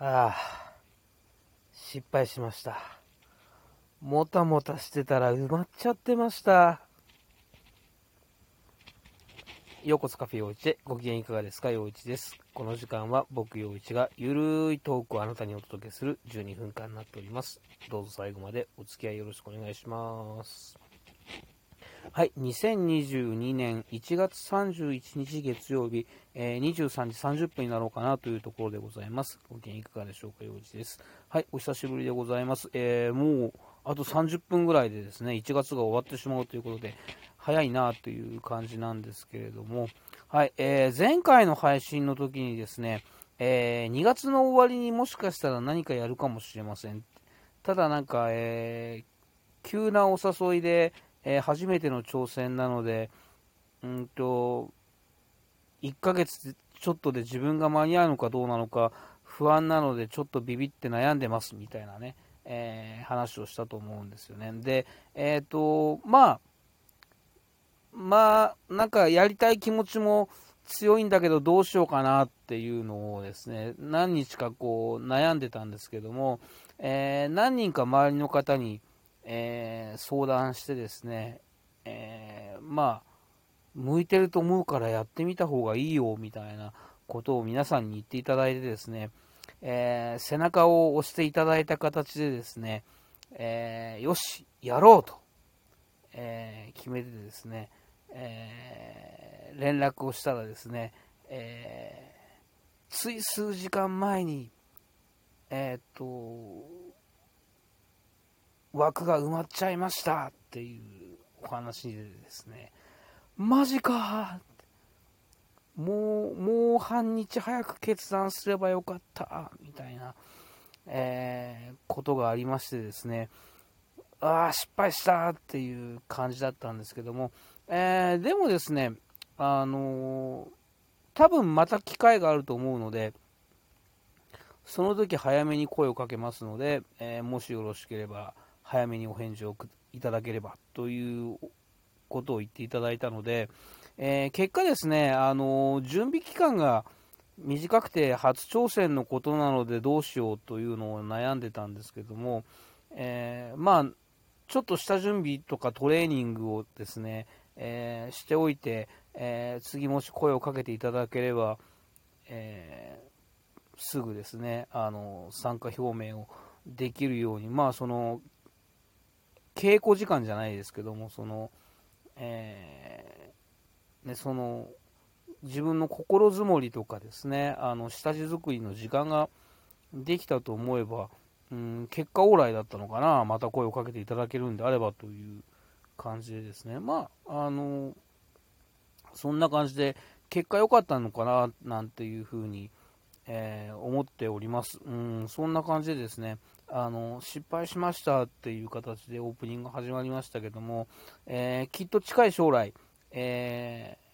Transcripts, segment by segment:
ああ、失敗しました。もたもたしてたら埋まっちゃってました。ようこそカフェ陽一へご機嫌いかがですか？陽一です。この時間は僕陽一がゆるいトークをあなたにお届けする12分間になっております。どうぞ最後までお付き合いよろしくお願いします。はい、2022年1月31日月曜日、えー23時30分になろうかなというところでございます。ご機嫌いかがでしょうか、陽一です。はい、お久しぶりでございます。えーもうあと30分ぐらいでですね、1月が終わってしまうということで、早いなという感じなんですけれども、はい、えー前回の配信の時にですね、えー2月の終わりにもしかしたら何かやるかもしれません。ただなんか、えー急なお誘いで、えー初めての挑戦なので、うんと、1ヶ月ちょっとで自分が間に合うのかどうなのか不安なのでちょっとビビって悩んでますみたいなね、えー話をしたと思うんですよね。で、えっ、と、まあ、まあ、なんかやりたい気持ちも強いんだけどどうしようかなっていうのをですね、何日かこう悩んでたんですけども、えー何人か周りの方に、えー相談してですね、えーまあ、向いてると思うからやってみた方がいいよみたいなことを皆さんに言っていただいてですね、えー背中を押していただいた形でですね、えよし、やろうと、え決めてですね、え連絡をしたらですね、えーつい数時間前に、えっと、枠が埋まっちゃいましたっていうお話でですね、マジかもう、もう半日早く決断すればよかったみたいな、えーことがありましてですね、ああ、失敗したっていう感じだったんですけども、えーでもですね、あのー多分また機会があると思うので、その時早めに声をかけますので、えーもしよろしければ早めにお返事をいただければということを言っていただいたので、えー結果ですね、あの準備期間が短くて初挑戦のことなのでどうしようというのを悩んでたんですけども、えーまあ、ちょっとした準備とかトレーニングをですね、えーしておいて、えー次もし声をかけていただければ、えすぐですね、あの参加表明をできるように、まあ、その稽古時間じゃないですけども、その、えーね、その自分の心づもりとかですね、あの下地作りの時間ができたと思えば、うん、結果オーライだったのかな、また声をかけていただけるんであればという感じでですね、まあ、あの、そんな感じで、結果良かったのかな、なんていうふうに、えー思っております。うん、そんな感じでですね、あの、失敗しましたっていう形でオープニングが始まりましたけども、えーきっと近い将来、えー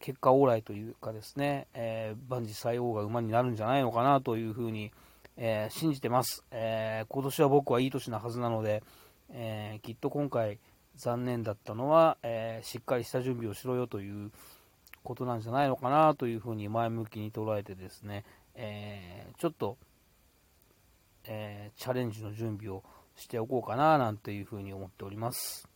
結果オーライというかですね、えー万事最王が馬になるんじゃないのかなというふうに、え信じてます、え今年は僕はいい年なはずなので、えきっと今回残念だったのは、えしっかりした準備をしろよということなんじゃないのかなというふうに前向きに捉えてですね、えちょっと、えーチャレンジの準備をしておこうかななんていうふうに思っております。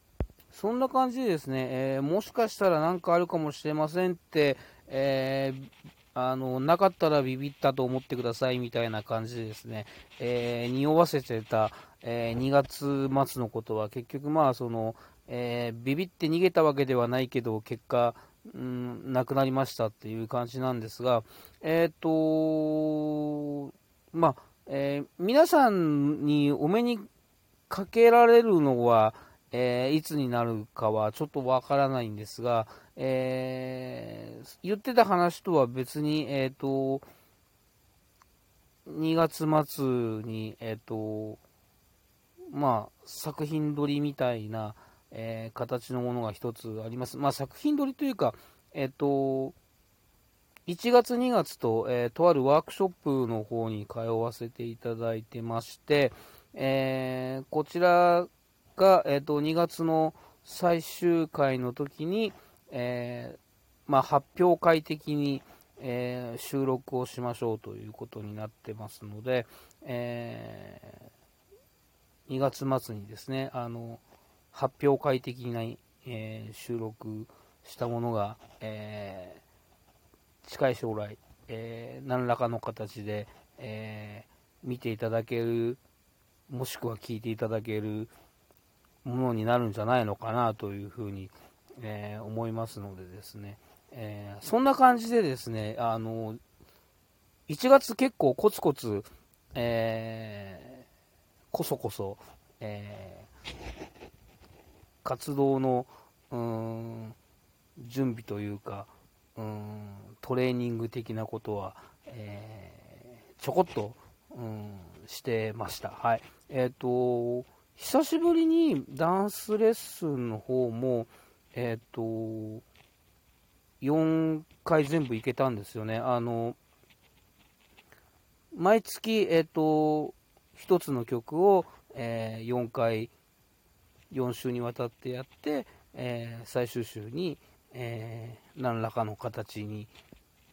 そんな感じでですね、えーもしかしたら何かあるかもしれませんって、えーあのなかったらビビったと思ってくださいみたいな感じでですね、えー匂わせてた、えー2月末のことは結局まあその、えービビって逃げたわけではないけど結果、うん、なくなりましたっていう感じなんですが、えっ、とまあ、えー皆さんにお目にかけられるのは、えーいつになるかはちょっとわからないんですが、えー言ってた話とは別に、えっ、と、2月末に、えっ、と、まあ、作品撮りみたいな、え形のものが一つあります。まあ、作品撮りというか、えっ、と、1月、2月と、えーとあるワークショップの方に通わせていただいてまして、えーこちらが、えー、と2月の最終回の時に、えーまあ、発表会的に、えー、収録をしましょうということになってますので、えー、2月末にですね、あの、発表会的な、えー、収録したものが、え近い将来、え何らかの形で、え見ていただける、もしくは聞いていただけるものになるんじゃないのかなというふうに、え思いますのでですね、え、そんな感じでですね、あの、1月結構コツコツ、え、こそこそ、え、活動の、準備というか、うん、トレーニング的なことは、えー、ちょこっと、うん、してました。はい。えっ、ー、と、久しぶりにダンスレッスンの方も、えっ、ー、と、4回全部行けたんですよね。あの、毎月、えっ、と、1つの曲を、えー、4回、4週にわたってやって、えー、最終週に、えー、何らかの形に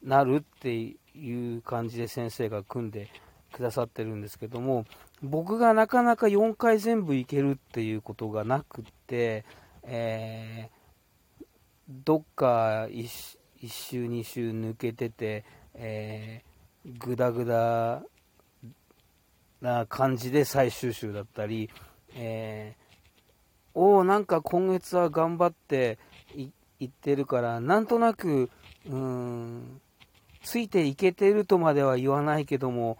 なるっていう感じで先生が組んでくださってるんですけども、僕がなかなか4回全部いけるっていうことがなくって、えーどっか 1, 1周、2周抜けてて、えー、ぐだぐだな感じで最終週だったり、えー、おお、なんか今月は頑張っていってるから、なんとなく、うん、ついていけてるとまでは言わないけども、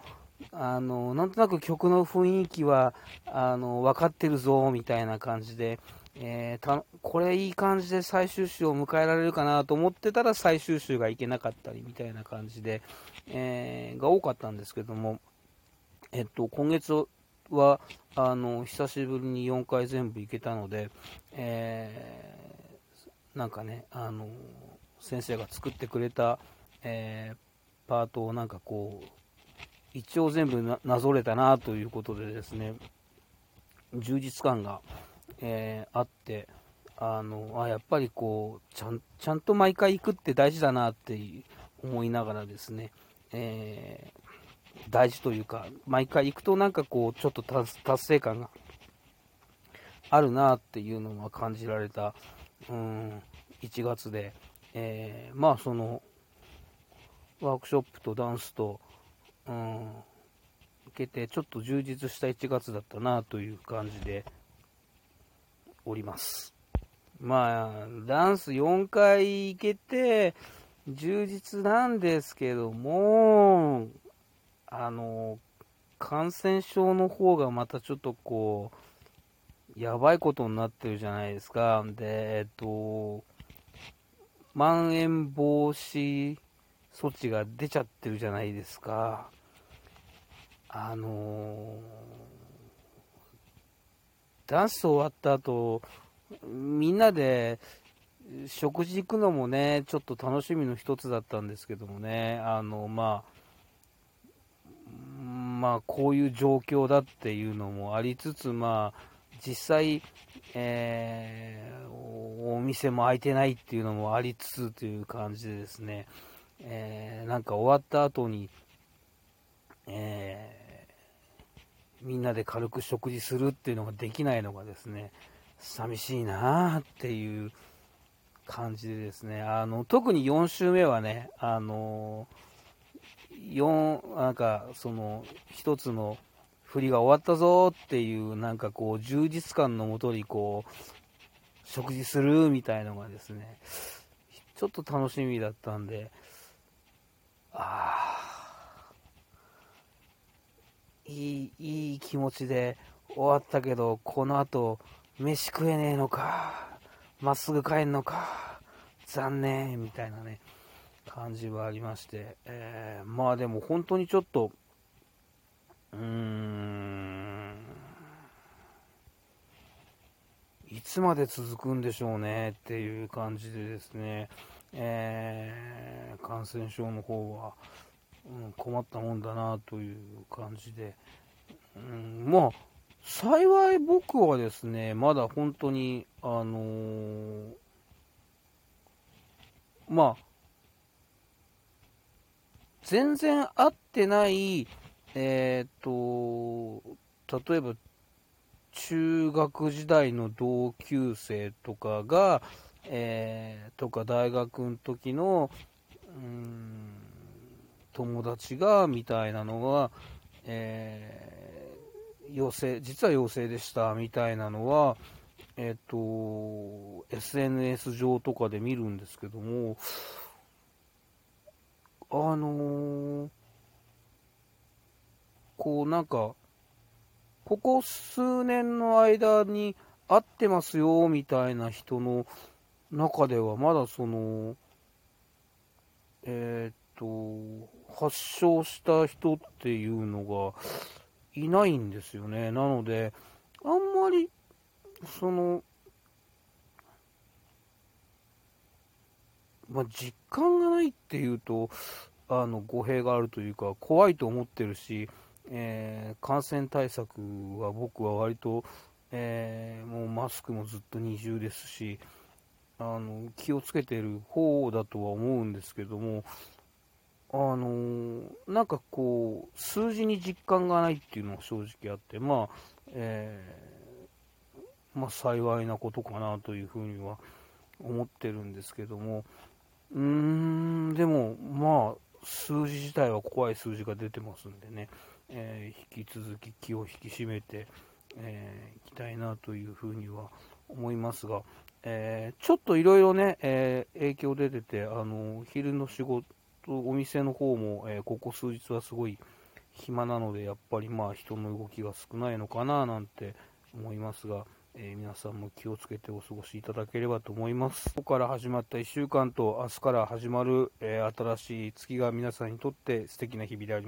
あの、なんとなく曲の雰囲気は、あの、分かってるぞ、みたいな感じで、えー、たこれいい感じで最終週を迎えられるかなと思ってたら最終週がいけなかったりみたいな感じで、えー、が多かったんですけども、えっと、今月はあの久しぶりに4回全部行けたので、えー、なんかね、あの先生が作ってくれた、えパートをなんかこう一応全部なぞれたなということでですね充実感がえー、あって、あの、あ、やっぱりこう、ちゃん、ちゃんと毎回行くって大事だなって思いながらですね、えー、大事というか、毎回行くとなんかこう、ちょっと達成感があるなっていうのが感じられた、うん、1月で、えー、まあその、ワークショップとダンスと、うん、受けて、ちょっと充実した1月だったなという感じで、おります。まあ、ダンス4回行けて、充実なんですけども、あの、感染症の方がまたちょっとこう、やばいことになってるじゃないですか。で、えっと、まん延防止措置が出ちゃってるじゃないですか。あのダンス終わった後、みんなで食事行くのもね、ちょっと楽しみの一つだったんですけどもね、あの、まあ、まあ、こういう状況だっていうのもありつつ、まあ、実際、え、店も開いてないっていうのもありつつという感じでですね、えー、なんか終わった後に、えーみんなで軽く食事するっていうのができないのがですね、寂しいなっていう感じでですね、あの、特に4週目はね、あの、4、なんか、その、一つの振りが終わったぞっていう、なんかこう、充実感のもとにこう、食事するみたいのがですね、ちょっと楽しみだったんで、ああ、いい、いい気持ちで終わったけど、この後、飯食えねえのか、まっすぐ帰んのか、残念、みたいなね、感じはありまして、えー、まあでも本当にちょっと、うーん、いつまで続くんでしょうねっていう感じでですね、えー、感染症の方は、うん、困ったもんだなという感じで、うん、まあ、幸い僕はですね、まだ本当に、あのー、まあ、全然会ってない、えっ、と、例えば、中学時代の同級生とかが、えーとか大学の時の、うん、友達が、みたいなのが、えー陽性、実は陽性でした、みたいなのは、えっ、と、SNS 上とかで見るんですけども、あのーこうなんか、ここ数年の間に会ってますよみたいな人の中では、まだその、えーっと、発症した人っていうのがいないんですよね。なので、あんまり、その、まあ、実感がないっていうと、あの語弊があるというか、怖いと思ってるし、えー感染対策は僕は割と、えーもうマスクもずっと二重ですし、あの気をつけてる方だとは思うんですけども、あのなんかこう、数字に実感がないっていうのが正直あって、まあ、えーまあ、幸いなことかなというふうには思ってるんですけども、うーん、でも、まあ、数字自体は怖い数字が出てますんでね、えー引き続き気を引き締めて、えーいきたいなというふうには思いますが、えーちょっといろいろね、えー影響出てて、あの昼の仕事、お店の方も、えーここ数日はすごい暇なので、やっぱりまあ人の動きが少ないのかななんて思いますが、えー皆さんも気をつけてお過ごしいただければと思います。ここから始まった1週間と明日から始まる、えー新しい月が皆さんにとって素敵な日々であります。